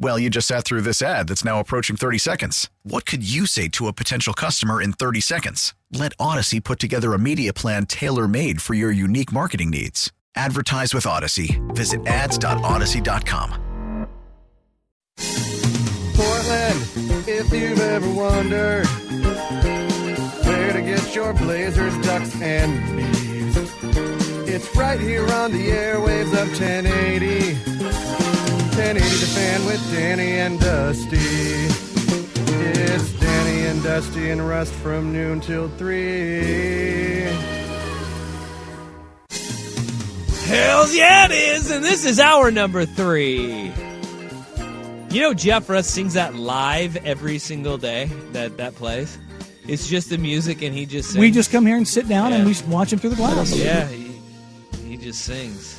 Well, you just sat through this ad that's now approaching 30 seconds. What could you say to a potential customer in 30 seconds? Let Audacy put together a media plan tailor made for your unique marketing needs. Advertise with Audacy. Visit ads.audacy.com. Portland, if you've ever wondered where to get your blazers, ducks, and bees, it's right here on the airwaves of 1080. 1080 The Fan with Danny and Dusty. It's Danny and Dusty and Russ from noon till 3. Hells yeah, it is, and this is our number three. You know, Jeff Russ sings that live every single day that that plays. It's just the music, and he just sings. We just come here and sit down and Yeah. we watch him through the glass. yeah, he, he just sings,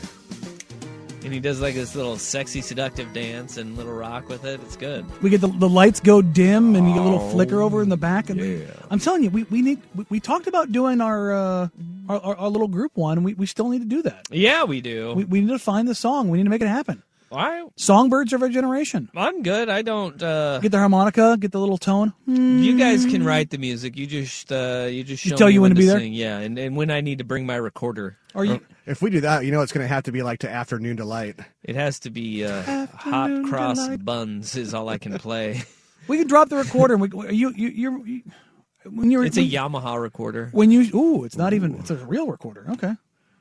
and he does like this little sexy, seductive dance and little rock with it. It's good. We get the, the lights go dim and you get a little Oh, flicker over in the back. And yeah. I'm telling you, we, we need we, we talked about doing our, uh, our, our our little group one. We, we still need to do that. Yeah, we do. We, we need to find the song. We need to make it happen. I, Songbirds of our generation. I'm good. I don't. Uh, Get the harmonica. Get the little tone. you guys can write the music. You just uh, you just Just show tell me you when to be there? sing. Yeah, and, and when I need to bring my recorder. Are you? If we do that, you know it's going to have to be like to Afternoon Delight. It has to be uh, hot Afternoon cross delight. buns is all I can play. We can drop the recorder. And we, you you you're, you when you're It's a Yamaha recorder. When you ooh, it's not even. It's a real recorder. Okay.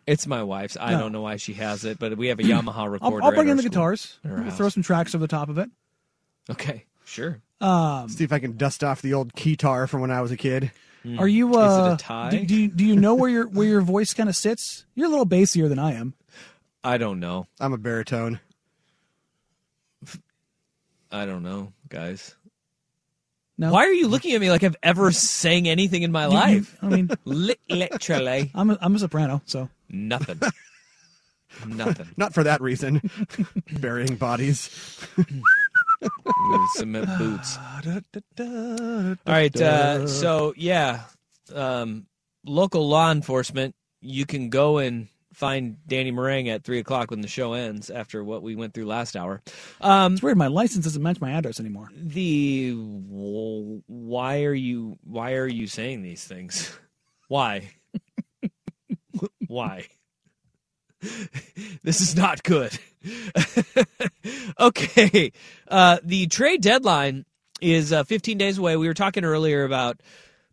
It's my wife's. I No. don't know why she has it, but we have a Yamaha I'll, recorder. I'll bring at in the school- guitars. at our We'll house. throw some tracks over the top of it. Okay, sure. Um, See if I can dust off the old keytar from when I was a kid. Are you? Is it a Uh, tie? Do, do you do you know where your where your voice kind of sits? You're a little bassier than I am. I don't know. I'm a baritone. I don't know, guys. No. Why are you looking at me like I've ever sang anything in my You- you- life? I mean, literally I'm a, I'm a soprano, so nothing. nothing. Not for that reason. Burying bodies. With cement boots. All right. Uh, so yeah, um, local law enforcement. You can go and find Danny Marang at three o'clock when the show ends. After what we went through last hour. Um, it's weird. My license doesn't match my address anymore. the why are you why are you saying these things? Why? why? this is not good. okay. Uh, the trade deadline is uh, 15 days away. We were talking earlier about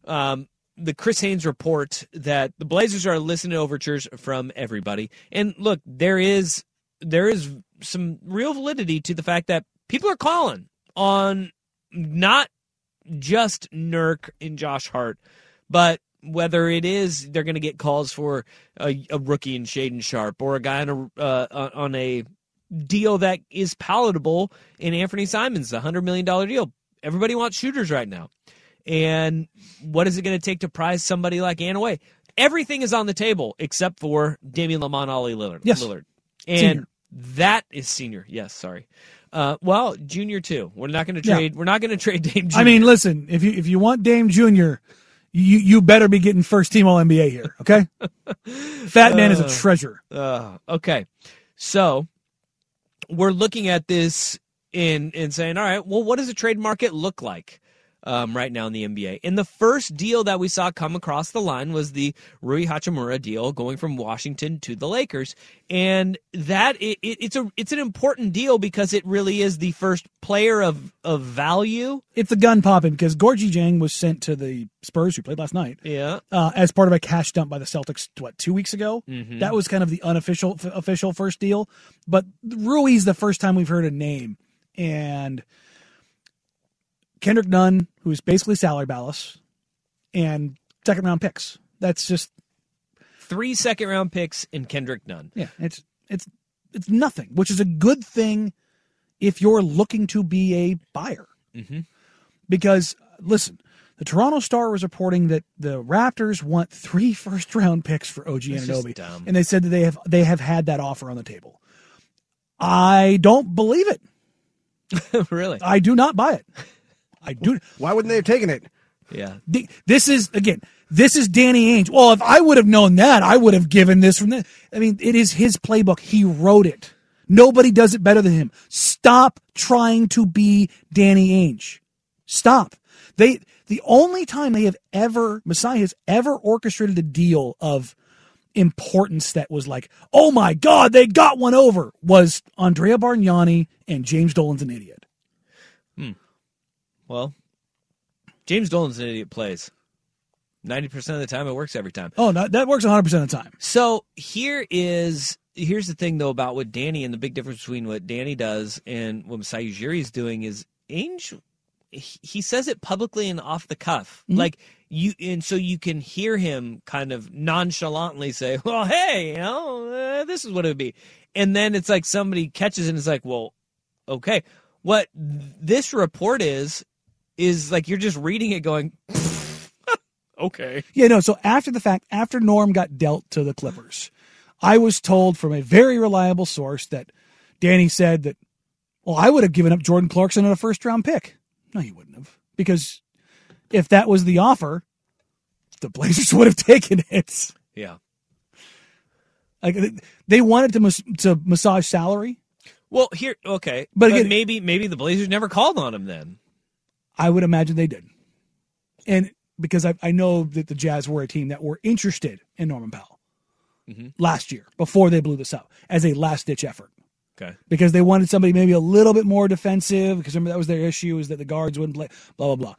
um, the Chris Haynes report that the Blazers are listening to overtures from everybody. And look, there is there is some real validity to the fact that people are calling on not just Nurk and Josh Hart, but whether it is they're going to get calls for a, a rookie in Shaedon Sharpe or a guy on a uh, on a deal that is palatable in Anfernee Simons, a hundred million dollar deal. Everybody wants shooters right now, and what is it going to take to prize somebody like Ann away? Everything is on the table except for Damian Lamonte Ollie Lillard. Yes. Lillard. And Senior. that is senior. Yes, sorry. Uh, well, junior too. We're not going to Yeah. trade. We're not going to trade Dame. Jr. I mean, listen, if you if you want Dame Junior, you you better be getting first team All NBA here. Okay, Fat Man is a Uh, treasure. Uh, okay, so we're looking at this in in saying, all right, well, what does a trade market look like um, right now in the NBA? And the first deal that we saw come across the line was the Rui Hachimura deal going from Washington to the Lakers, and that it, it, it's a it's an important deal because it really is the first player of of value. It's a gun popping because Gorgui Dieng was sent to the Spurs, who played last night, Yeah. uh, as part of a cash dump by the Celtics. What two weeks ago? Mhm. That was kind of the unofficial f- official first deal. But Rui's the first time we've heard a name and Kendrick Nunn, who's basically salary ballast, and second round picks. That's just Three second round picks in Kendrick Nunn. yeah, it's it's it's nothing, which is a good thing if you're looking to be a buyer. Mm-hmm. Because listen, the Toronto Star was reporting that the Raptors want three first round picks for OG That's Anunoby, and they said that they have they have had that offer on the table. I don't believe it. really? I do not buy it. I do. Why wouldn't they have taken it? Yeah. This is again. This is Danny Ainge. Well, if I would have known that, I would have given this from the. I mean, it is his playbook. He wrote it. Nobody does it better than him. Stop trying to be Danny Ainge. Stop. They the only time they have ever Masai has ever orchestrated a deal of importance that was like, oh my God, they got one over was Andrea Bargnani and James Dolan's an idiot. Well, James Dolan's an idiot plays. 90% of the time, it works every time. Oh, no, that works 100 percent of the time. So here is here's the thing though about what Danny and the big difference between what Danny does and what Masai Ujiri is doing is Ainge he says it publicly and off the cuff. Like you and so you can hear him kind of nonchalantly say, "Well, hey, you know, uh, this is what it would be." And then it's like somebody catches it and it's like, "Well, okay." What this report is is like you're just reading it going, "Okay." Yeah, no. So after the fact, after Norm got dealt to the Clippers, I was told from a very reliable source that Danny said that, well, I would have given up Jordan Clarkson at a first round pick. No, you wouldn't have. Because if that was the offer, the Blazers would have taken it. Yeah. Like they wanted to mas- to massage salary. Well, here, okay, But but, again- maybe maybe the Blazers never called on him then. I would imagine they did. And because I, I know that the Jazz were a team that were interested in Norman Powell mm-hmm. last year before they blew this up as a last ditch effort. Okay, because they wanted somebody maybe a little bit more defensive because remember that was their issue is that the guards wouldn't play blah blah blah.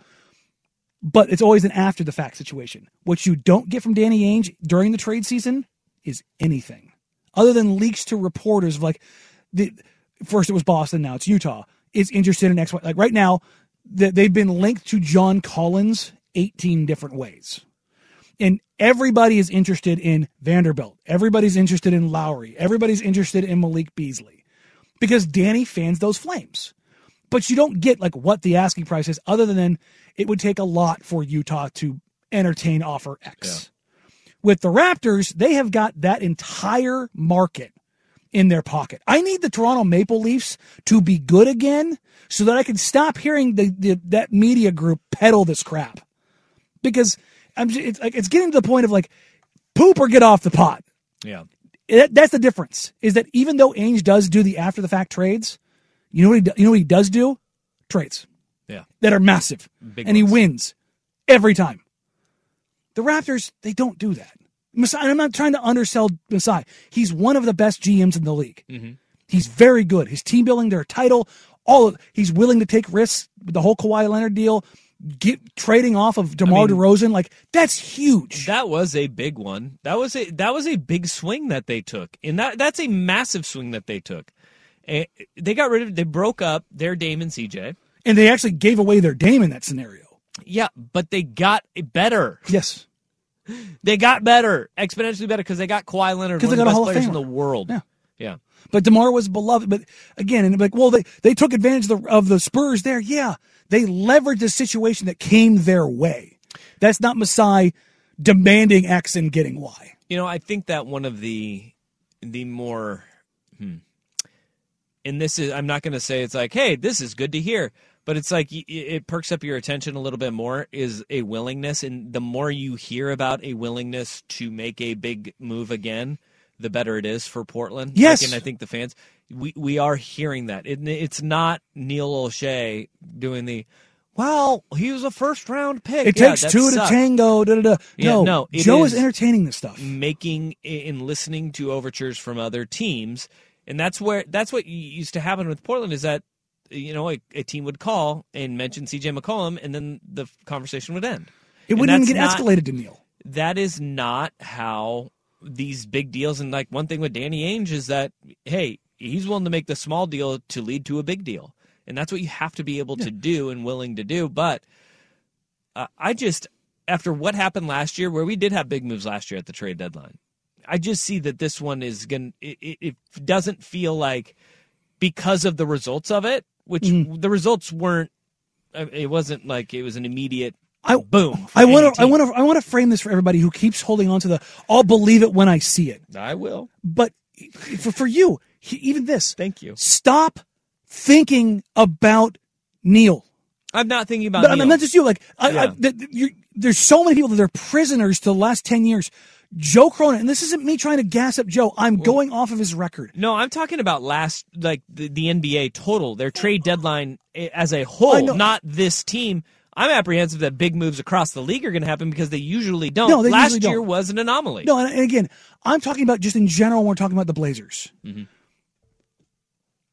But it's always an after the fact situation. What you don't get from Danny Ainge during the trade season is anything other than leaks to reporters of like the first it was Boston now it's Utah is interested in X Y like right now that they've been linked to John Collins 18 different ways. And everybody is interested in Vanderbilt. Everybody's interested in Lowry. Everybody's interested in Malik Beasley because Danny fans those flames. But you don't get like what the asking price is other than it would take a lot for Utah to entertain offer X. With the Raptors, they have got that entire market in their pocket. I need the Toronto Maple Leafs to be good again so that I can stop hearing the, the that media group peddle this crap. Because I'm j- it's like it's getting to the point of like poop or get off the pot. yeah, That, that's the difference. Is that even though Ainge does do the after the fact trades, you know what he you know what he does do? Trades yeah. that are massive, Big and he wins every time. The Raptors they don't do that. Masai, I'm not trying to undersell Masai. He's one of the best GMs in the league. Mm-hmm. He's very good. His team building, their title, all of, he's willing to take risks with the whole Kawhi Leonard deal, get trading off of DeMar mean- DeRozan. Like that's huge. That was a big one. That was a that was a big swing that they took, and that that's a massive swing that they took. And they got rid of. They broke up their Dame and CJ. and they actually gave away their Dame in that scenario. Yeah, but they got better. Yes. They got better, exponentially better, because they got Kawhi Leonard, 'Cause one they of got the a best Hall of players in the world. Yeah. yeah. But DeMar was beloved. But again, and like, well, they, they took advantage of the, of the Spurs there. Yeah. They leveraged the situation that came their way. That's not Masai demanding X and getting Y. You know, I think that one of the the more, hmm, and this is I'm not going to say it's like, hey, this is good to hear, but it's like it perks up your attention a little bit more. Is a willingness, and the more you hear about a willingness to make a big move again, the better it is for Portland. Like, Yes. and I think the fans, we we are hearing that. It, it's not Neil Olshey doing the. Well, he was a first round pick. It Yeah, takes two sucks." to tango. Da, da, da. Yeah, no, no, Joe is, is- entertaining this stuff. making and listening to overtures from other teams and that's where that's what used to happen with portland is that you know a, a team would call and mention cj mccollum and then the conversation would end It And wouldn't even get not- escalated to Neil. that is not how these big deals and like one thing with danny ainge is that hey he's willing to make the small deal to lead to a big deal and that's what you have to be able to do and willing to do. But uh, I just, after what happened last year, where we did have big moves last year at the trade deadline, I just see that this one is going. It, it, it doesn't feel like because of the results of it, which Mm-hmm. the results weren't. uh, It wasn't like it was an immediate I, boom. I want to. I want to. I want to frame this for everybody who keeps holding on to the. I'll believe it when I see it. I will. But for, for you, even this. Thank you. Stop thinking about Neil. I'm not thinking about. But I mean, not just you. Like, I, I, Yeah. th- th- you're, there's so many people that are prisoners to the last ten years. Joe Cronin, and this isn't me trying to gas up Joe. I'm going off of his record. No, I'm talking about last, like the, the NBA total, their trade deadline as a whole, not this team. I'm apprehensive that big moves across the league are going to happen because they usually don't. No, they last usually year don't. was an anomaly. No, and, and again, I'm talking about just in general. When we're talking about the Blazers. Mm-hmm.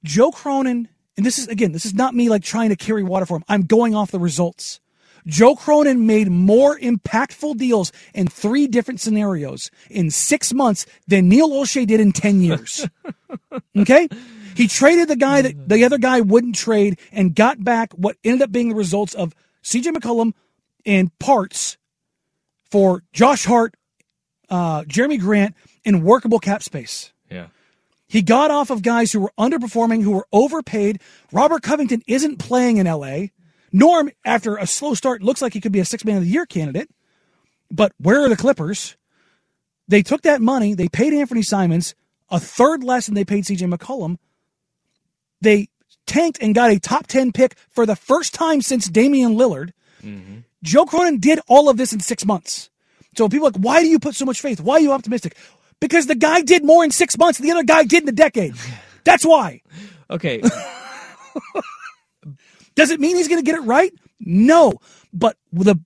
Joe Cronin, and this is again, this is not me like trying to carry water for him. I'm going off the results. Joe Cronin made more impactful deals in three different scenarios in six months than Neil Olshey did in 10 years. okay? He traded the guy that the other guy wouldn't trade and got back what ended up being the results of CJ McCollum and parts for Josh Hart, uh, Jerami Grant, and workable cap space. Yeah. He got off of guys who were underperforming, who were overpaid. Robert Covington isn't playing in LA. Norm, after a slow start, looks like he could be a six man of the year candidate. But where are the Clippers? They took that money, they paid Anfernee Simons a third less than they paid CJ McCollum. They tanked and got a top 10 pick for the first time since Damian Lillard. Mm-hmm. Joe Cronin did all of this in six months. So people are like, why do you put so much faith? Why are you optimistic? Because the guy did more in six months than the other guy did in a decade. That's why. Okay. Does it mean he's going to get it right? No. But the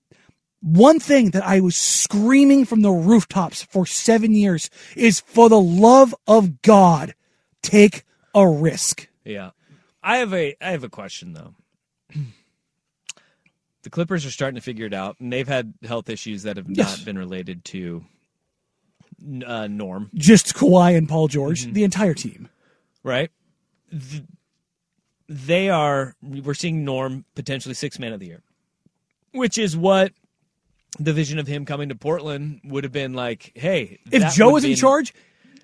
one thing that I was screaming from the rooftops for seven years is for the love of God, take a risk. yeah. I have a I have a question though. The Clippers are starting to figure it out, and they've had health issues that have Yes. not been related to uh, Norm. Just Kawhi and Paul George, the entire team. right? Th- They are. We're seeing Norm potentially six man of the year, which is what the vision of him coming to Portland would have been like. Hey, If Joe was in charge,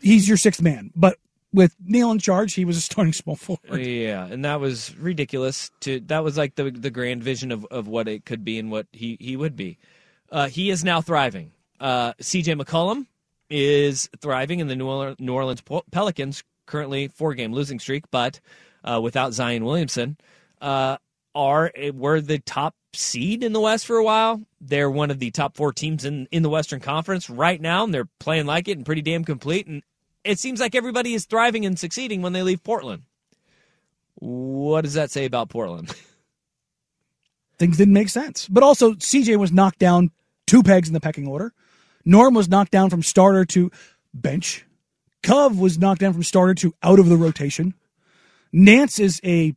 he's your sixth man. But with Neil in charge, he was a starting small forward. yeah, and that was ridiculous. To that was like the the grand vision of, of what it could be and what he he would be. Uh, he is now thriving. Uh, C.J. McCollum is thriving in the New Orleans, New Orleans Pel- Pelicans. Currently four game losing streak, but uh, without Zion Williamson, uh, are were the top seed in the West for a while. They're one of the top four teams in in the Western Conference right now, and they're playing like it and pretty damn complete. And it seems like everybody is thriving and succeeding when they leave Portland. What does that say about Portland? Things didn't make sense. But also, CJ was knocked down two pegs in the pecking order. Norm was knocked down from starter to bench. Cove was knocked down from starter to out of the rotation. Nance is a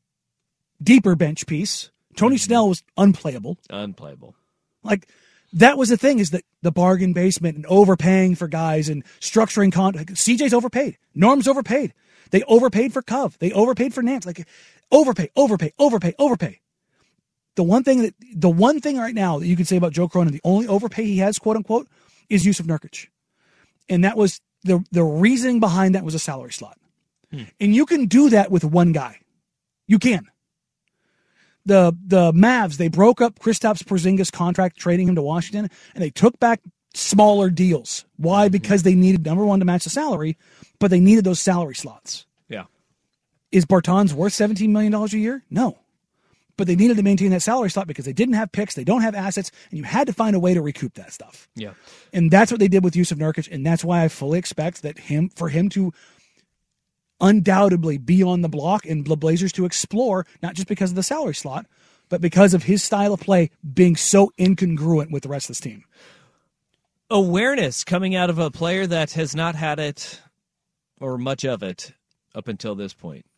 deeper bench piece. Tony mm-hmm. Snell was unplayable. Unplayable. Like that was the thing is that the bargain basement and overpaying for guys and structuring contract. CJ's overpaid. Norm's overpaid. They overpaid for Cove. They overpaid for Nance. Like overpay, overpay, overpay, overpay. The one thing that the one thing right now that you can say about Joe Cronin, the only overpay he has, quote unquote, is Jusuf Nurkic. And that was the the reasoning behind that was a salary slot. Hmm. And you can do that with one guy. You can the the Mavs they broke up Kristaps Porzingis contract, trading him to Washington, and they took back smaller deals. Why? Mm-hmm. Because they needed number one to match the salary, but they needed those salary slots. Yeah. Is Bertans worth seventeen million dollars a year? No, but they needed to maintain that salary slot because they didn't have picks, they don't have assets, and you had to find a way to recoup that stuff. Yeah. And that's what they did with Jusuf Nurkic, and that's why I fully expect that him for him to undoubtedly be on the block and the Blazers to explore, not just because of the salary slot, but because of his style of play being so incongruent with the rest of this team. Awareness coming out of a player that has not had it or much of it up until this point.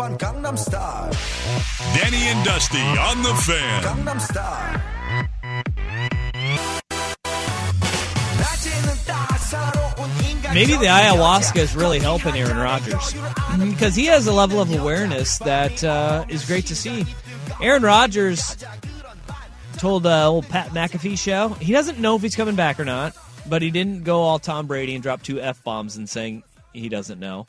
Open Gangnam Style. Danny and Dusty on the fan. Gangnam Style. Maybe the ayahuasca is really helping Aaron Rodgers because he has a level of awareness that uh, is great to see. Aaron Rodgers told uh, old Pat McAfee show he doesn't know if he's coming back or not, but he didn't go all Tom Brady and drop two f bombs and saying he doesn't know.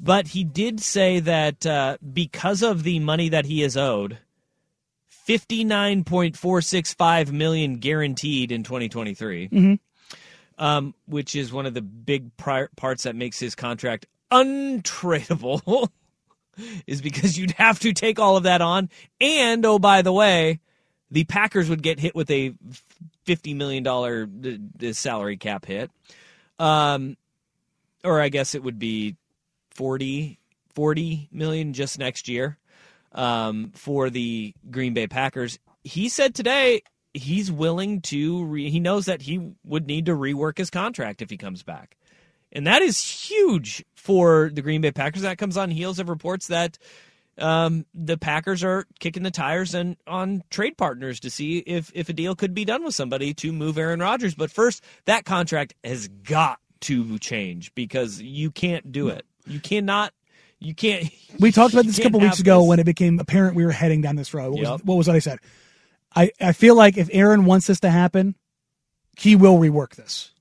But he did say that uh, because of the money that he is owed, fifty nine point four six five million guaranteed in twenty twenty three Mm-hmm. um, which is one of the big parts that makes his contract untradeable, is because you'd have to take all of that on. And oh, by the way, the Packers would get hit with a fifty million dollar d- d- salary cap hit, um, or I guess it would be 40, 40 million just next year um, for the Green Bay Packers. He said today he's willing to re- he knows that he would need to rework his contract if he comes back. And that is huge for the green bay packers. That comes on heels of reports that um, the packers are kicking the tires and on trade partners to see if if a deal could be done with somebody to move aaron rodgers. But first that contract has got to change because you can't do it you cannot you can't We talked about this a couple weeks ago this. when it became apparent we were heading down this road. What, Yep. was, what was what I said? I, I feel like if Aaron wants this to happen, he will rework this.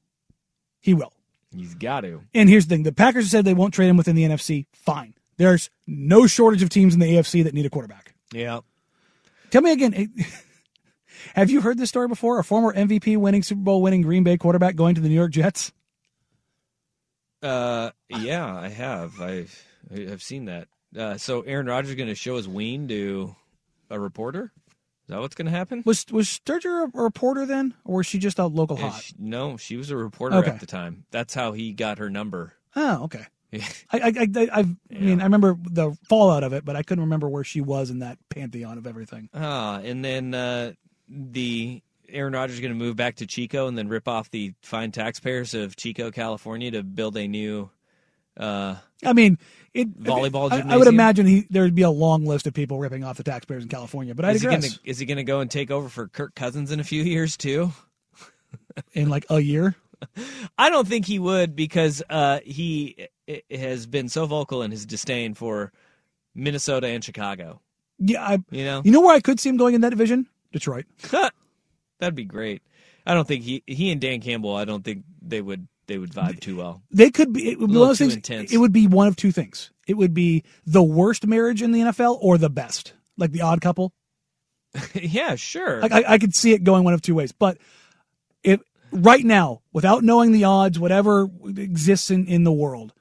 He will. he's got to And here's the thing: the Packers said they won't trade him within the NFC. Fine. There's no shortage of teams in the AFC that need a quarterback. yeah Tell me again. Have you heard this story before? A former MVP winning Super Bowl winning Green Bay quarterback going to the New York Jets? Uh, yeah, I have. I've I've seen that. Uh, so Aaron Rodgers going to show his ween to a reporter? Is that what's going to happen? Was was Sterger a reporter then, or was she just a local Yeah, hot? she- no, she was a reporter Okay. at the time. That's how he got her number. Oh, okay. Yeah. I I I, I, I mean I remember the fallout of it, but I couldn't remember where she was in that pantheon of everything. Ah, and then uh, the Aaron Rodgers is going to move back to Chico and then rip off the fine taxpayers of Chico, California, to build a new. Uh, I mean, it Volleyball I, I would imagine he there would be a long list of people ripping off the taxpayers in California, but I'd is he agree. going to is he going to go and take over for Kirk Cousins in a few years too? in like a year. I don't think he would because uh, he i- has been so vocal in his disdain for Minnesota and Chicago. Yeah, I, You know, you know where I could see him going in that division? Detroit. that'd be great. I don't think he he and Dan Campbell. I don't think they would they would vibe too well. They could be. It would be one of things. intense. It would be one of two things. It would be the worst marriage in the NFL or the best, like the odd couple. yeah, sure. Like I, I could see it going one of two ways. But if right now, without knowing the odds, whatever exists in, in the world,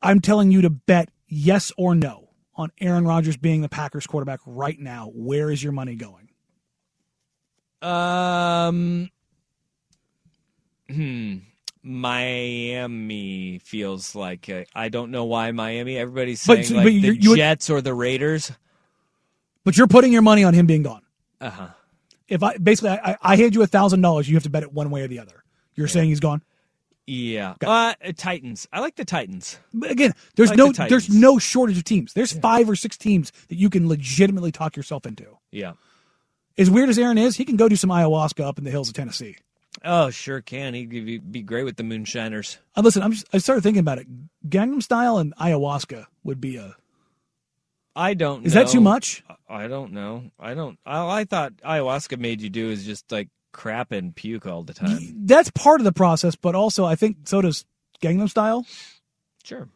I'm telling you to bet yes or no on Aaron Rodgers being the Packers quarterback right now. Where is your money going? Um, hmm. Miami feels like I don't know why Miami. Everybody's But- saying but like you're- the you would- Jets or the Raiders. But you're putting your money on him being gone. Uh huh. if I basically I, I hand you a thousand dollars, you have to bet it one way or the other. You're saying he's gone. Yeah. Uh, Titans. I like the Titans. But again, there's like no the Titans. there's no shortage of teams. There's five or six teams that you can legitimately talk yourself into. Yeah. As weird as Aaron is, he can go do some ayahuasca up in the hills of Tennessee. Oh, sure can. He'd be, great with the Moonshiners. Uh, listen, I'm just, I started thinking about it. Gangnam Style and ayahuasca would be a. I don't. Is that too much? I don't know. I don't. All I thought ayahuasca made you do is just like crap and puke all the time. That's part of the process, but also I think so does Gangnam Style. Sure.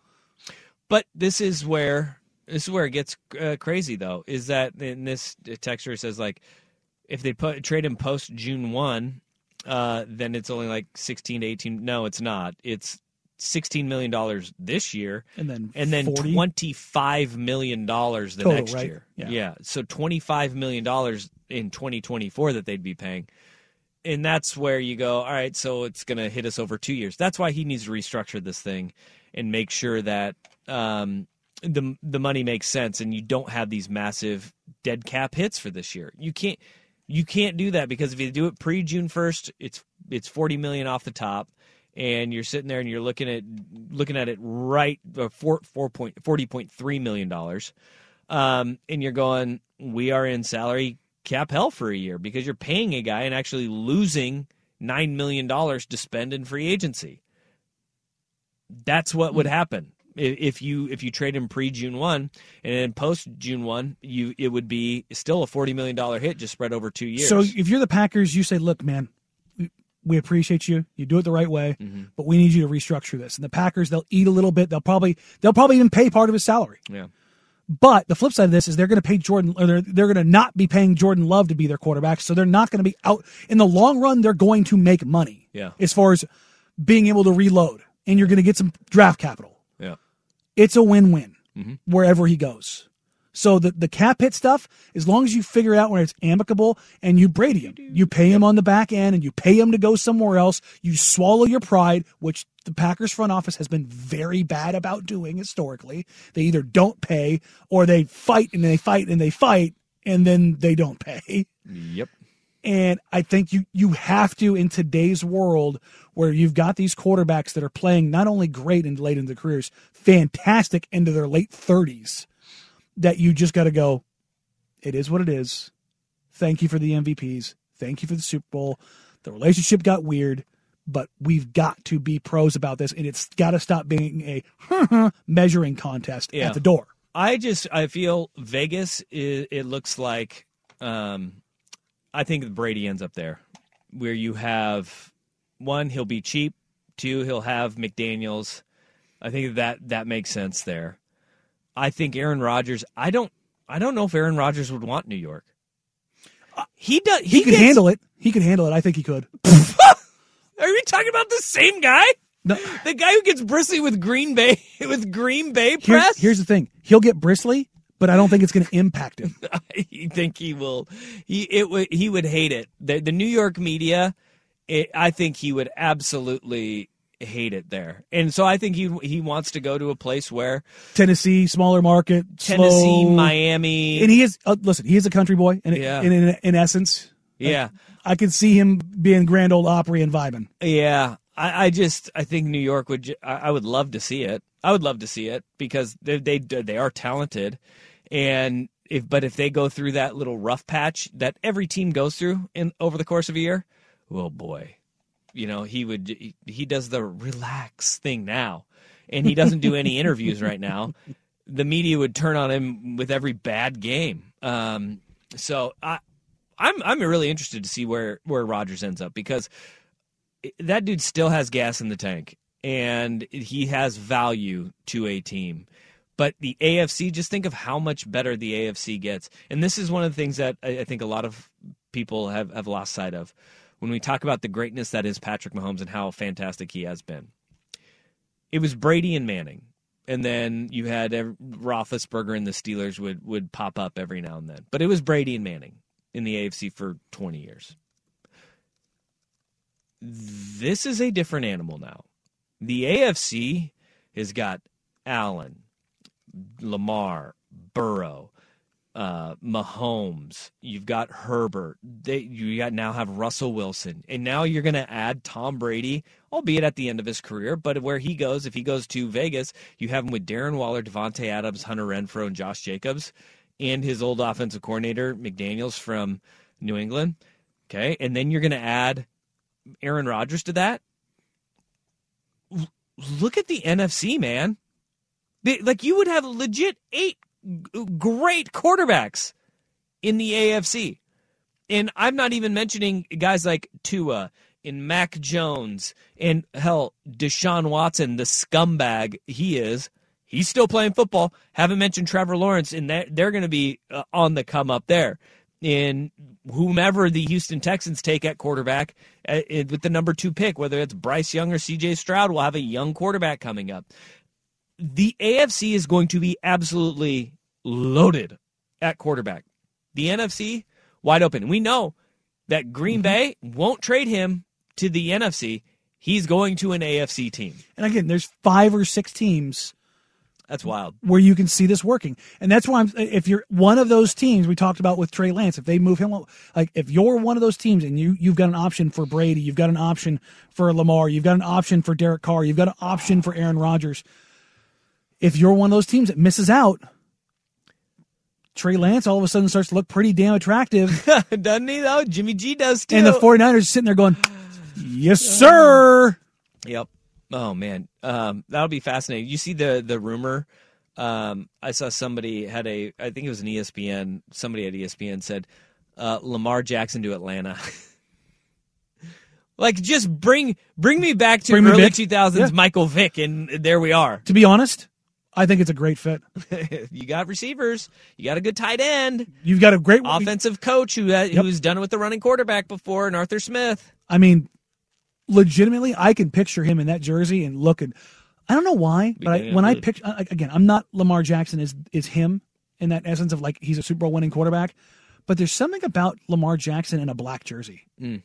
But this is where this is where it gets uh, crazy, though. Is that in this texture says like if they put trade him post June one, uh, then it's only like sixteen to eighteen. No, it's not. It's sixteen million dollars this year, And then and then 40? twenty five million dollars the Total, next right? year. Yeah. so twenty five million dollars in twenty twenty four that they'd be paying. And that's where you go, all right, so it's going to hit us over two years. That's why he needs to restructure this thing and make sure that um, the the money makes sense and you don't have these massive dead cap hits for this year. You can't you can't do that because if you do it pre June first, it's it's forty million off the top, and you're sitting there and you're looking at looking at it right uh, four four point forty point three million dollars, um, and you're going, we are in salary cap hell for a year because you're paying a guy and actually losing nine million dollars to spend in free agency. That's what would happen. I- if you if you trade him pre June one and then post June one, you it would be still a forty million dollar hit just spread over two years. So if you're the Packers, you say, "Look, man, we, we appreciate you. You do it the right way, Mm-hmm. but we need you to restructure this." And the Packers, they'll eat a little bit. They'll probably they'll probably even pay part of his salary. yeah, But the flip side of this is they're going to pay Jordan, or they're, they're going to not be paying Jordan Love to be their quarterback. So they're not going to be out in the long run. They're going to make money yeah, as far as being able to reload, and you're going to get some draft capital. It's a win-win Mhm. wherever he goes. So the the cap hit stuff, as long as you figure out when it's amicable and you Brady him, you pay him on the back end and you pay him to go somewhere else. You swallow your pride, which the Packers front office has been very bad about doing historically. They either don't pay or they fight and they fight and they fight and then they don't pay. Yep. And I think you you have to in today's world where you've got these quarterbacks that are playing not only great and late in their careers, fantastic into their late thirties, that you just got to go. It is what it is. Thank you for the MVPs. Thank you for the Super Bowl. The relationship got weird, but we've got to be pros about this, and it's got to stop being a measuring contest Yeah. at the door. I just I feel Vegas. It, it looks like um, I think Brady ends up there, where you have one he'll be cheap, two he'll have McDaniels. I think that that makes sense there. I think Aaron Rodgers. I don't. I don't know if Aaron Rodgers would want New York. Uh, he does. He, could gets- handle it. He could handle it. I think he could. Are we talking about the same guy? No. The guy who gets bristly with Green Bay with Green Bay Here's, press. here's the thing: he'll get bristly, but I don't think it's going to impact him. I think he will. He it would he would hate it. The the New York media, it, I think he would absolutely hate it there. And so I think he he wants to go to a place where Tennessee, smaller market, Tennessee, slow. Miami, and he is. Uh, listen, he is a country boy, and Yeah. in, in, in essence, yeah, I could see him being Grand Old Opry and vibing. yeah. I, I just I think New York would. I, would love to see it. I would love to see it because they they they are talented, and if but if they go through that little rough patch that every team goes through in over the course of a year, oh boy, you know he would he, he does the relax thing now, and he doesn't do any interviews right now. The media would turn on him with every bad game. Um, so I. I'm I'm really interested to see where where Rodgers ends up because that dude still has gas in the tank and he has value to a team. But the AFC, just think of how much better the AFC gets. And this is one of the things that I think a lot of people have, have lost sight of when we talk about the greatness that is Patrick Mahomes and how fantastic he has been. It was Brady and Manning. And then you had Roethlisberger and the Steelers would, would pop up every now and then. But it was Brady and Manning in the AFC for 20 years this is a different animal now. The AFC has got Allen, Lamar, Burrow, uh, Mahomes, you've got Herbert, they, you got now have Russell Wilson, and now you're going to add Tom Brady, albeit at the end of his career, but where he goes, if he goes to Vegas, you have him with Darren Waller, Davante Adams, Hunter Renfrow, and Josh Jacobs, and his old offensive coordinator McDaniels from New England. Okay, and then you're going to add Aaron Rodgers to that. L- Look at the NFC, man. They- like you would have legit eight g- great quarterbacks in the AFC. And I'm not even mentioning guys like Tua and Mac Jones and hell, Deshaun Watson, the scumbag he is. He's still playing football. Haven't mentioned Trevor Lawrence, and they're, they're going to be uh, on the come up there. In whomever the Houston Texans take at quarterback uh, uh, with the number two pick, whether it's Bryce Young or CJ Stroud, will have a young quarterback coming up the AFC is going to be absolutely loaded at quarterback. The NFC wide open. We know that Green Bay won't trade him to the NFC. He's going to an AFC team. And again, there's five or six teams That's wild. where you can see this working. And that's why I'm if you're one of those teams we talked about with Trey Lance, if they move him like if you're one of those teams and you you've got an option for Brady, you've got an option for Lamar, you've got an option for Derek Carr, you've got an option for Aaron Rodgers. If you're one of those teams that misses out, Trey Lance all of a sudden starts to look pretty damn attractive. Doesn't he though? Jimmy G does too. and the 49ers are sitting there going, "Yes, sir." Yep. Oh man, um, that'll be fascinating. You see the the rumor. Um, I saw somebody had a. I think it was an ESPN. Somebody at ESPN said uh, Lamar Jackson to Atlanta. like just bring bring me back to Bring early two thousands Yeah. Michael Vick, and there we are. To be honest, I think it's a great fit. you got receivers. You got a good tight end. You've got a great offensive coach who uh, Yep. who's done it with the running quarterback before, and Arthur Smith. I mean, legitimately, I can picture him in that jersey and looking. I don't know why, but I, when I picture again, I'm not Lamar Jackson is is him in that essence of like he's a Super Bowl winning quarterback, but there's something about Lamar Jackson in a black jersey. Mm.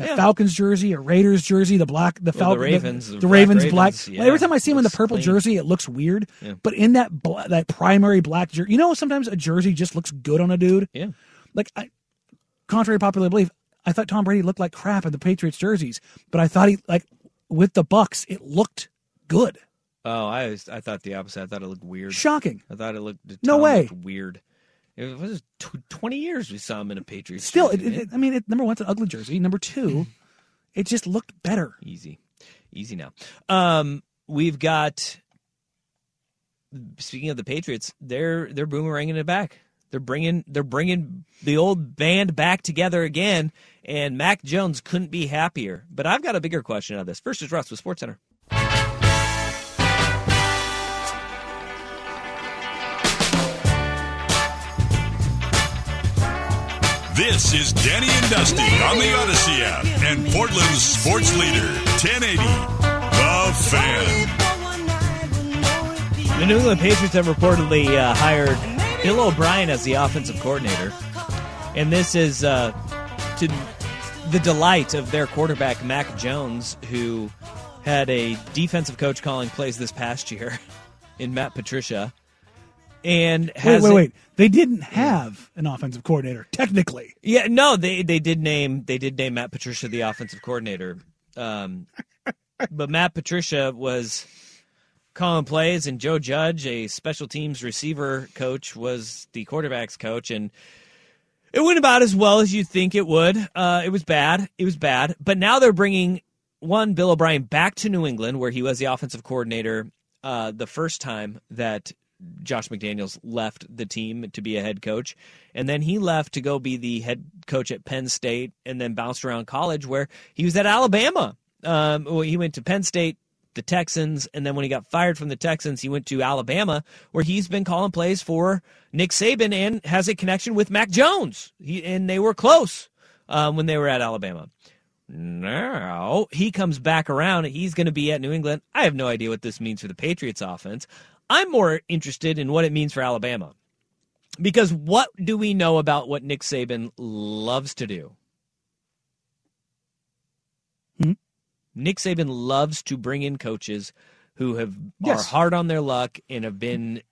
A Yeah. Falcons jersey, a Raiders jersey, the black, the Well, the Falcons, Ravens, the, the black Ravens, Ravens, black. yeah, every time I see him in the purple clean. jersey, it looks weird. Yeah. But in that bla- that primary black jersey, you know, sometimes a jersey just looks good on a dude. Yeah. Like, I, contrary to popular belief, I thought Tom Brady looked like crap in the Patriots jerseys, but I thought he like with the Bucs, it looked good. Oh, I was, I thought the opposite. I thought it looked weird. Shocking. I thought it looked No Tom way. looked weird. It was tw- twenty years we saw him in a Patriots. Still, jersey, it, it- I mean, it, number one, it's an ugly jersey. Number two, it just looked better. easy, easy now. Um, we've got. Speaking of the Patriots, they're they're boomeranging it back. They're bringing they're bringing the old band back together again, and Mac Jones couldn't be happier. But I've got a bigger question out of this. First is Russ with Sports Center. This is Danny and Dusty on the Audacy app and Portland's sports leader, 1080. The Fan. The New England Patriots have reportedly uh, hired Bill O'Brien as the offensive coordinator, and this is uh, to the delight of their quarterback Mac Jones, who had a defensive coach calling plays this past year in Matt Patricia, and Wait, wait, wait. They didn't have an offensive coordinator technically. yeah, no, they they did name they did name Matt Patricia the offensive coordinator. Um, but Matt Patricia was calling plays, and Joe Judge, a special teams receiver coach, was the quarterbacks coach, and it went about as well as you'd think it would. Uh, it was bad. It was bad. But now they're bringing one Bill O'Brien back to New England, where he was the offensive coordinator uh, the first time that Josh McDaniels left the team to be a head coach. And then he left to go be the head coach at Penn State and then bounced around college where he was at Alabama. Um, well, he went to Penn State, the Texans, and then when he got fired from the Texans, he went to Alabama where he's been calling plays for Nick Saban and has a connection with Mac Jones. He, and they were close um, when they were at Alabama. Now he comes back around. He's going to be at New England. I have no idea what this means for the Patriots offense. I'm more interested in what it means for Alabama. Because what do we know about what Nick Saban loves to do? Hmm? Nick Saban loves to bring in coaches who have Yes. are hard on their luck and have been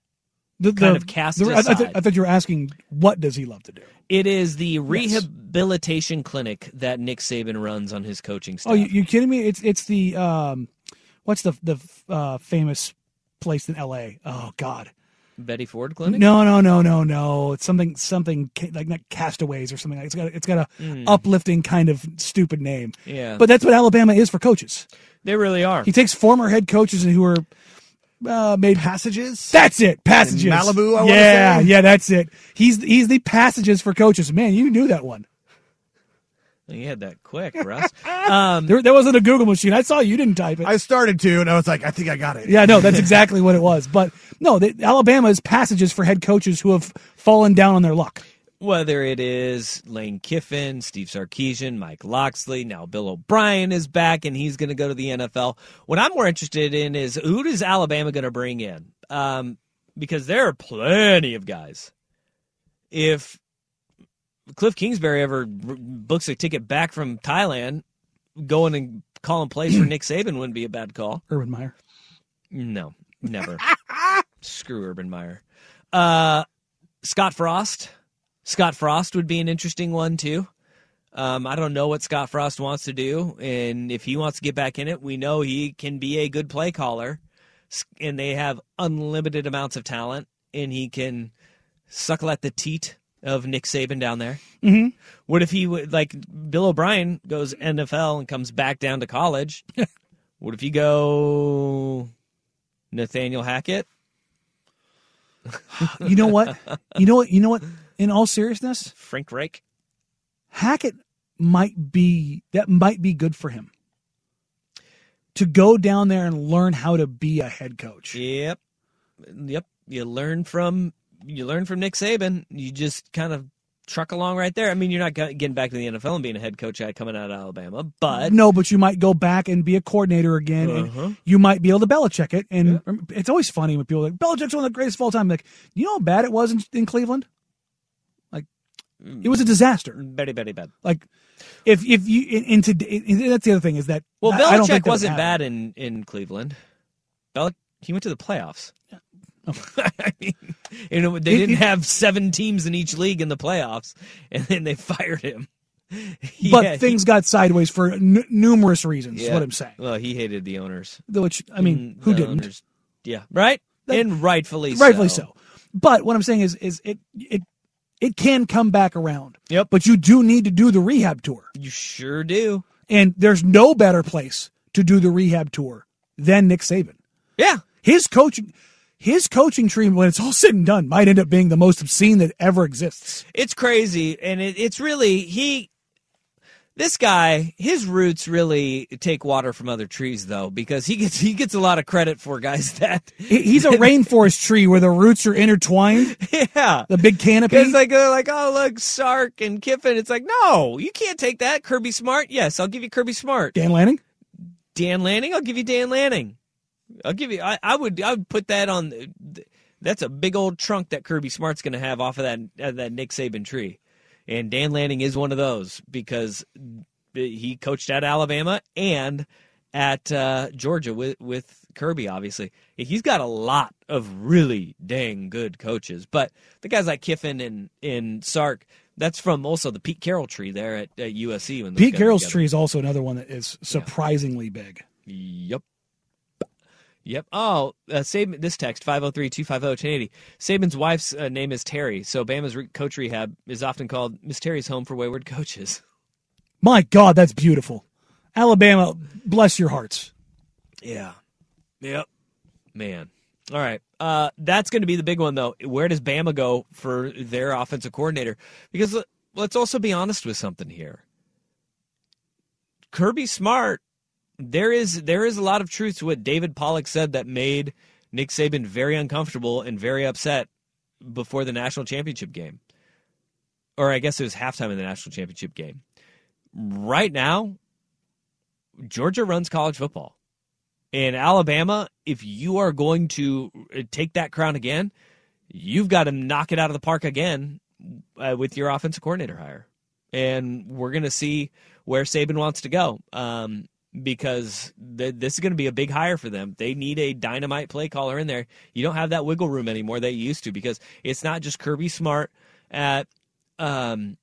The, kind the- of cast the- I, I, aside. th- I thought you were asking what does he love to do. It is the rehabilitation clinic that Nick Saban runs on his coaching staff. Oh, you, you kidding me? It's it's the um, what's the the uh, famous place in L.A. Oh God, Betty Ford Clinic? no, no, no, no, no. It's something something ca- like not Castaways or something. like It's got it's got a Mm. uplifting kind of stupid name. Yeah. but that's what Alabama is for coaches. They really are. He takes former head coaches who are uh, made passages. That's it, passages. In Malibu, I yeah, say? yeah, that's it. He's he's the passages for coaches. Man, you knew that one. You had that quick, Russ. Um, There, there wasn't a Google machine. I saw you didn't type it. I started to, and I was like, I think I got it. Yeah, no, that's exactly what it was. But no, the, Alabama is passages for head coaches who have fallen down on their luck. Whether it is Lane Kiffin, Steve Sarkisian, Mike Locksley, now Bill O'Brien is back and he's going to go to the NFL. What I'm more interested in is who is Alabama going to bring in? Um, because there are plenty of guys. If Cliff Kingsbury ever books a ticket back from Thailand, going and calling plays for Nick Saban wouldn't be a bad call. Urban Meyer. No, never. Screw Urban Meyer. Uh, Scott Frost. Scott Frost would be an interesting one too. Um, I don't know what Scott Frost wants to do, and if he wants to get back in it, we know he can be a good play caller, and they have unlimited amounts of talent, and he can suckle at the teat of Nick Saban down there. Mhm. What if he would like Bill O'Brien goes NFL and comes back down to college? what if you go Nathaniel Hackett? You know what? You know what? You know what? In all seriousness, Frank Reich. Hackett might be that might be good for him to go down there and learn how to be a head coach. Yep, yep. You learn from you learn from Nick Saban. You just kind of truck along right there. I mean, you're not getting back to the NFL and being a head coach at coming out of Alabama, but no, but you might go back and be a coordinator again, Uh-huh. and you might be able to Belichick it. And it's always funny when people are like Belichick's one of the greatest of all time. Like, you know how bad it was in, in Cleveland? Like, it was a disaster. very, very bad. Like, if if you in, in today, that's the other thing is that Well, I- I don't think Belichick wasn't bad in in Cleveland. Belich- he went to the playoffs. I mean, you know, they didn't have seven teams in each league in the playoffs, and then they fired him. But Yeah, he- things got sideways for n- numerous reasons. Is yeah. what I'm saying. Well, he hated the owners. Which I mean, who the didn't? owners- Yeah, right. That- and rightfully, rightfully so. But what I'm saying is, is it it it can come back around. Yep. But you do need to do the rehab tour, You sure do. and there's no better place to do the rehab tour than Nick Saban. Yeah. His coaching, his coaching tree, when it's all said and done, might end up being the most obscene that ever exists. It's crazy, and it, it's really he. This guy, his roots really take water from other trees, though, because he gets he gets a lot of credit for guys that He's a rainforest tree where the roots are intertwined. yeah, The big canopy. It's like they're like, oh look, Sark and Kiffin. It's like, no, you can't take that. Kirby Smart, yes, I'll give you Kirby Smart. Dan Lanning. Dan Lanning, I'll give you Dan Lanning. I'll give you. I, I would. I would put that on. That's a big old trunk that Kirby Smart's going to have off of that uh, that Nick Saban tree, and Dan Lanning is one of those because he coached at Alabama and at uh, Georgia with with Kirby. Obviously, he's got a lot of really dang good coaches. But the guys like Kiffin and and Sark, that's from also the Pete Carroll tree there at, at USC. When Pete Carroll's together. tree is also another one that is surprisingly big. Yep. Yep. Oh, uh, Saban, this text, 503-250-1080. Saban's wife's uh, name is Terry, so Bama's re- coach rehab is often called Miss Terry's Home for Wayward Coaches. My God, that's beautiful. Alabama, bless your hearts. Yeah. Yep. Man. All right. Uh, that's going to be the big one, though. Where does Bama go for their offensive coordinator? Because let- let's also be honest with something here. Kirby Smart, there is there is a lot of truth to what David Pollack said that made Nick Saban very uncomfortable and very upset before the national championship game. Or I guess it was halftime in the national championship game. Right now, Georgia runs college football. In Alabama, if you are going to uh, take that crown again, you've got to knock it out of the park again uh, with your offensive coordinator hire. And we're going to see where Saban wants to go. Um, because th- this is going to be a big hire for them. They need a dynamite play caller in there. You don't have that wiggle room anymore that you used to because it's not just Kirby Smart at um,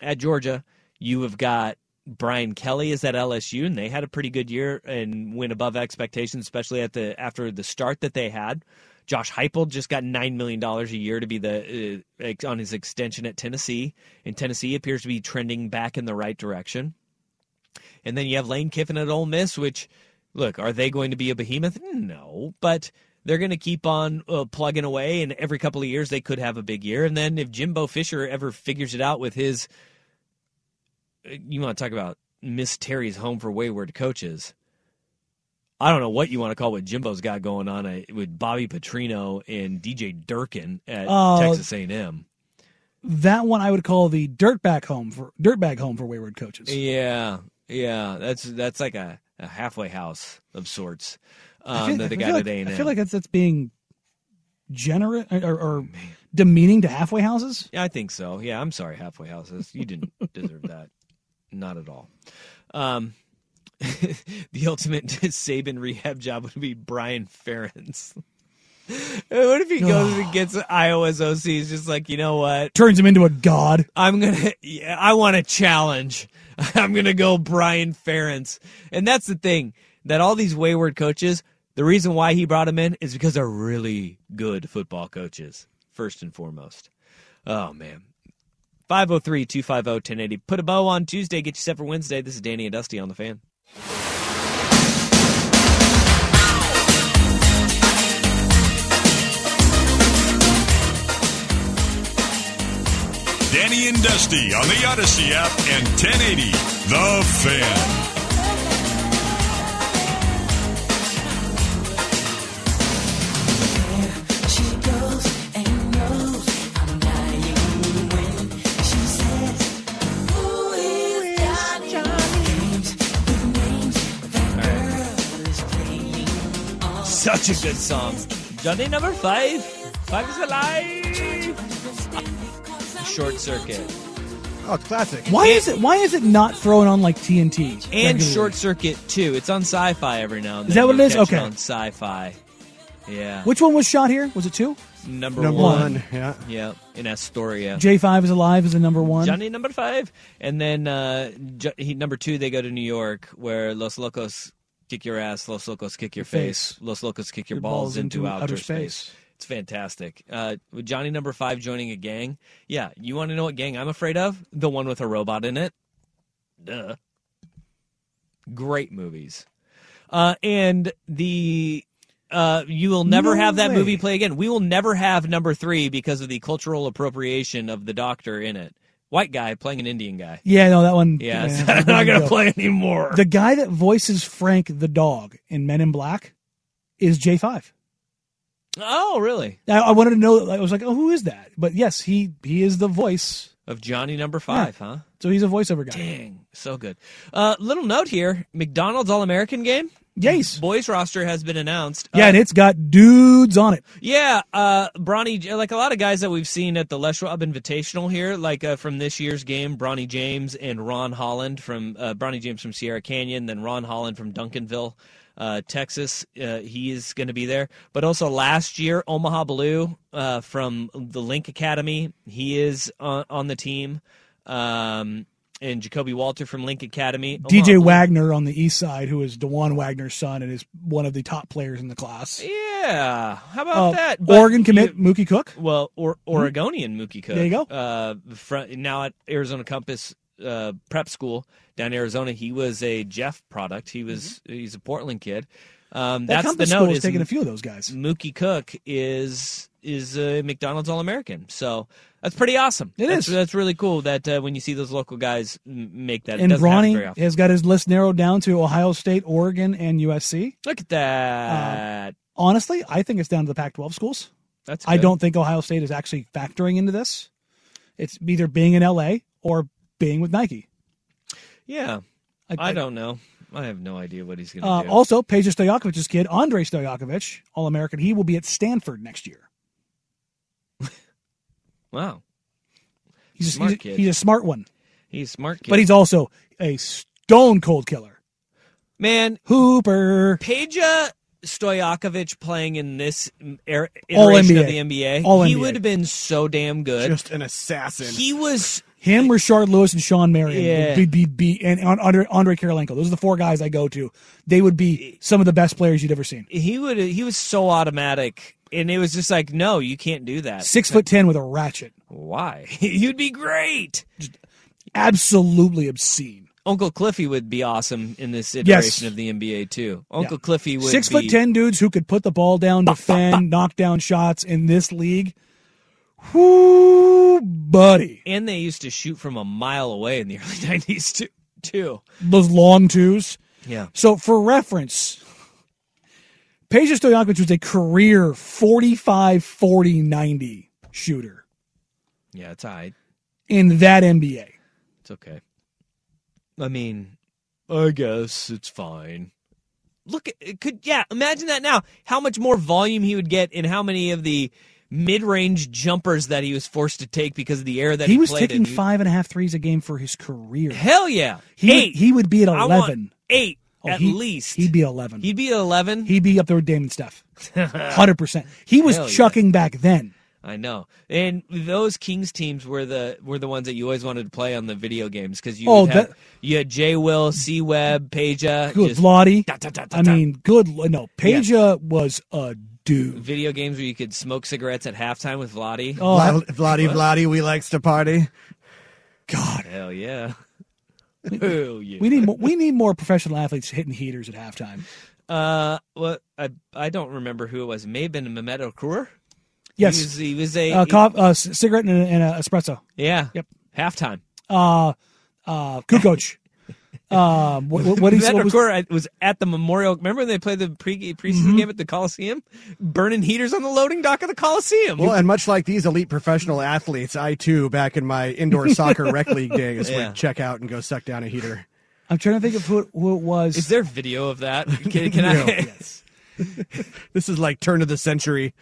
at Georgia. You have got Brian Kelly is at LSU, and they had a pretty good year and went above expectations, especially at the after the start that they had. Josh Heupel just got nine million dollars a year to be the uh, on his extension at Tennessee, and Tennessee appears to be trending back in the right direction. And then you have Lane Kiffin at Ole Miss, which, look, are they going to be a behemoth? No, but they're going to keep on uh, plugging away, and every couple of years they could have a big year. And then if Jimbo Fisher ever figures it out with his, uh, you want to talk about Miss Terry's home for wayward coaches. I don't know what you want to call what Jimbo's got going on uh, with Bobby Petrino and DJ Durkin at Oh. Texas A&M. That one I would call the dirtbag home for dirtbag home for wayward coaches. Yeah, yeah, that's that's like a, a halfway house of sorts um, feel- that they I got at like, A and I feel like that's that's being generous or, or demeaning to halfway houses. Yeah, I think so. Yeah, I'm sorry, halfway houses. You didn't deserve that. Not at all. Um, the ultimate Saban rehab job would be Brian Ferentz. what if he goes and gets Iowa's OC? He's just like, you know what? Turns him into a god. I'm gonna. Yeah, I want a challenge. I'm gonna go Brian Ferentz, and that's the thing that all these wayward coaches. The reason why he brought him in is because they're really good football coaches, first and foremost. Oh man. 503-250-1080. Put a bow on Tuesday, get you set for Wednesday. This is Danny and Dusty on the fan. Danny and Dusty on the Audacy app and 1080 The Fan. Such a good song. Johnny number five. Five is alive. Short circuit. Oh, it's classic. Why is it? Why is it not thrown on like TNT And regularly? Short Circuit too. It's on Sci-Fi every now and then. Is that what You it is? catch Okay. on Sci-Fi. Yeah. Which one was shot here? Was it two? number, Number one? one, yeah. Yeah, in Astoria. J five is alive is the number one. Johnny number five, and then uh, J- he, number two they go to New York, where Los Locos kick your ass, Los Locos kick your, Your face. face. Los Locos kick your, Your balls, balls into, into outer, outer space. It's fantastic. Uh, with Johnny number five joining a gang. Yeah, you want to know what gang I'm afraid of? The one with a robot in it. Duh. Great movies. Uh, and the uh, you will never No have that way. movie play again. We will never have number three because of the cultural appropriation of the doctor in it. White guy playing an Indian guy. Yeah, no, that one. Yeah, yeah, it's that not gonna go. play anymore. The guy that voices Frank the dog in Men in Black is J five. Oh, really? I, I wanted to know. I was like, oh, who is that? But yes, he he is the voice. Of Johnny number five, huh? So he's a voiceover guy. Dang, so good. Uh, little note here: McDonald's All American game. Yes. Boys roster has been announced. Yeah, Uh, and it's got dudes on it. Yeah, uh, Bronny, like a lot of guys that we've seen at the Les Schwab Invitational here, like uh, from this year's game, Bronny James and Ron Holland from uh, Bronny James from Sierra Canyon, then Ron Holland from Duncanville, uh, Texas. Uh, he is going to be there. But also last year, Omaha Biliew uh, from the Link Academy, he is on, on the team. Um, and Ja'Kobe Walter from Link Academy. Omaha DJ Blue- Wagner on the east side, who is Dajuan Wagner's son and is one of the top players in the class. Yeah, how about Uh, that? But Oregon commit Mookie Cook. Well, or Oregonian Mookie Cook. There you go. Uh, front, now at Arizona Compass uh, Prep School down in Arizona, he was a Jeff product. He was he's a Portland kid. Um, Mm-hmm. That that's the note. is taking a few of those guys. Mookie Cook is is a McDonald's All American. So that's pretty awesome. It that's, is. That's really cool that uh, when you see those local guys make that. And doesn't happen very Bronny has got his list narrowed down to Ohio State, Oregon, and USC. Look at that. Honestly, I think it's down to the Pac-12 schools. that's I don't think Ohio State is actually factoring into this. It's either being in LA or being with Nike. Yeah, I- I, I- don't know. I have no idea what he's going to Uh, do. also, Peja Stojakovic's kid, Andrej Stojakovic, All American, he will be at Stanford next year. wow, He's a, Smart he's, kid. he's a smart one, he's a smart kid. but he's also a stone cold killer. Man, Hooper. Peja Stojakovic playing in this er- All iteration of the NBA, All he NBA. would have been so damn good. Just an assassin. he was Him, Rashard Lewis, and Shawn Marion Yeah. would be, be, be and Andre, Andrei Kirilenko. Those are the four guys I go to. They would be some of the best players you'd ever seen. he would he was so automatic, and it was just like, no, you can't do that. Six foot ten with a ratchet. Why? You'd be great. Absolutely obscene. Uncle Cliffy would be awesome in this iteration Yes. of the NBA too. Uncle Yeah. Cliffy would Six be, foot ten dudes who could put the ball down, defend, knock down shots in this league. Whoo, buddy. and they used to shoot from a mile away in the early nineties too. Too. Those long twos. Yeah. So for reference, Peja Stojakovic was a career 45 40 90 shooter Yeah, it's all right. in that NBA. It's okay. I mean, I guess it's fine. Look, it could yeah. Imagine that now. How much more volume he would get, and how many of the mid-range jumpers that he was forced to take because of the air that he, He was played taking in. five and a half threes a game for his career. Hell yeah, He eight. would, he would be at 11. eight Oh, at he- least. He'd be 11. He'd be at eleven. He'd be up there with Damon Steph. 100%. He was Hell yeah. chucking back then. I know, and those Kings teams were the were the ones that you always wanted to play on the video games because you Oh, have, that- you had J. Will, C Webb, Peja, Good da, I mean, good. No, Peja was a dude. video games where you could smoke cigarettes at halftime with Vladdy. Oh, Vla- Vladdy Vladdy, we likes to party. God. Hell yeah. Hell yeah. We need more, we need more professional athletes hitting heaters at halftime. Uh, well, I I don't remember who it was. It may have been Mehmet Okur. Yes. he was, he was a Uh, co- uh, c- cigarette and, an espresso. yeah. Yep. Halftime. Uh, uh, Kukoc. Um, what, what, what is Mehmet what was, Okur I- was at the Memorial. Remember when they played the pre preseason Mm-hmm. game at the Coliseum, burning heaters on the loading dock of the Coliseum. Well, and much like these elite professional athletes, I too, back in my indoor soccer rec league days, Yeah. would check out and go suck down a heater. I'm trying to think of who it, who it was. Is there video of that? Can, can No, I? yes. This is like turn of the century.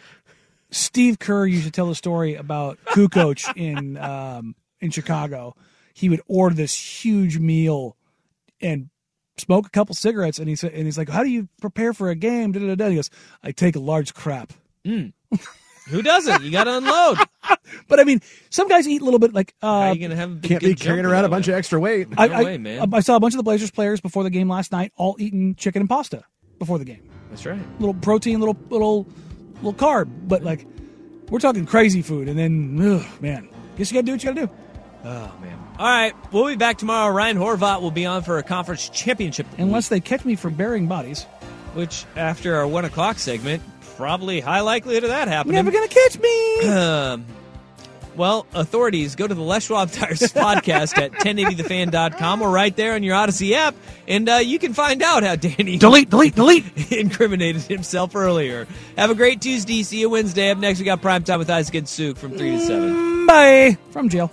Steve Kerr used to tell a story about Kukoc in um, in Chicago. He would order this huge meal and smoke a couple cigarettes, and he said, and he's like, "How do you prepare for a game?" Da, da, da, da. He goes, "I take a large crap." Who doesn't? You got to unload. But I mean, some guys eat a little bit. Like How are uh, you gonna have a big, Can't be carrying around a bunch of extra weight. I, No I, way, man. I saw a bunch of the Blazers players before the game last night, all eating chicken and pasta before the game. That's right. Little protein, little little little carb, but like we're talking crazy food. And then, ugh, man, guess you got to do what you got to do. Oh man. All right, we'll be back tomorrow. Ryan Horvat will be on for a conference championship. Unless they catch me for burying bodies. which after our one o'clock segment, probably high likelihood of that happening. You're never gonna catch me. Um, well, authorities, go to the Les Schwab Tires podcast at 1080thefan.com or right there on your Audacy app, and uh, you can find out how Danny delete, delete, delete incriminated himself earlier. Have a great Tuesday. See you Wednesday. Up next, we got Prime Time with Isaac and Suk from 3 to 7. Bye. From jail.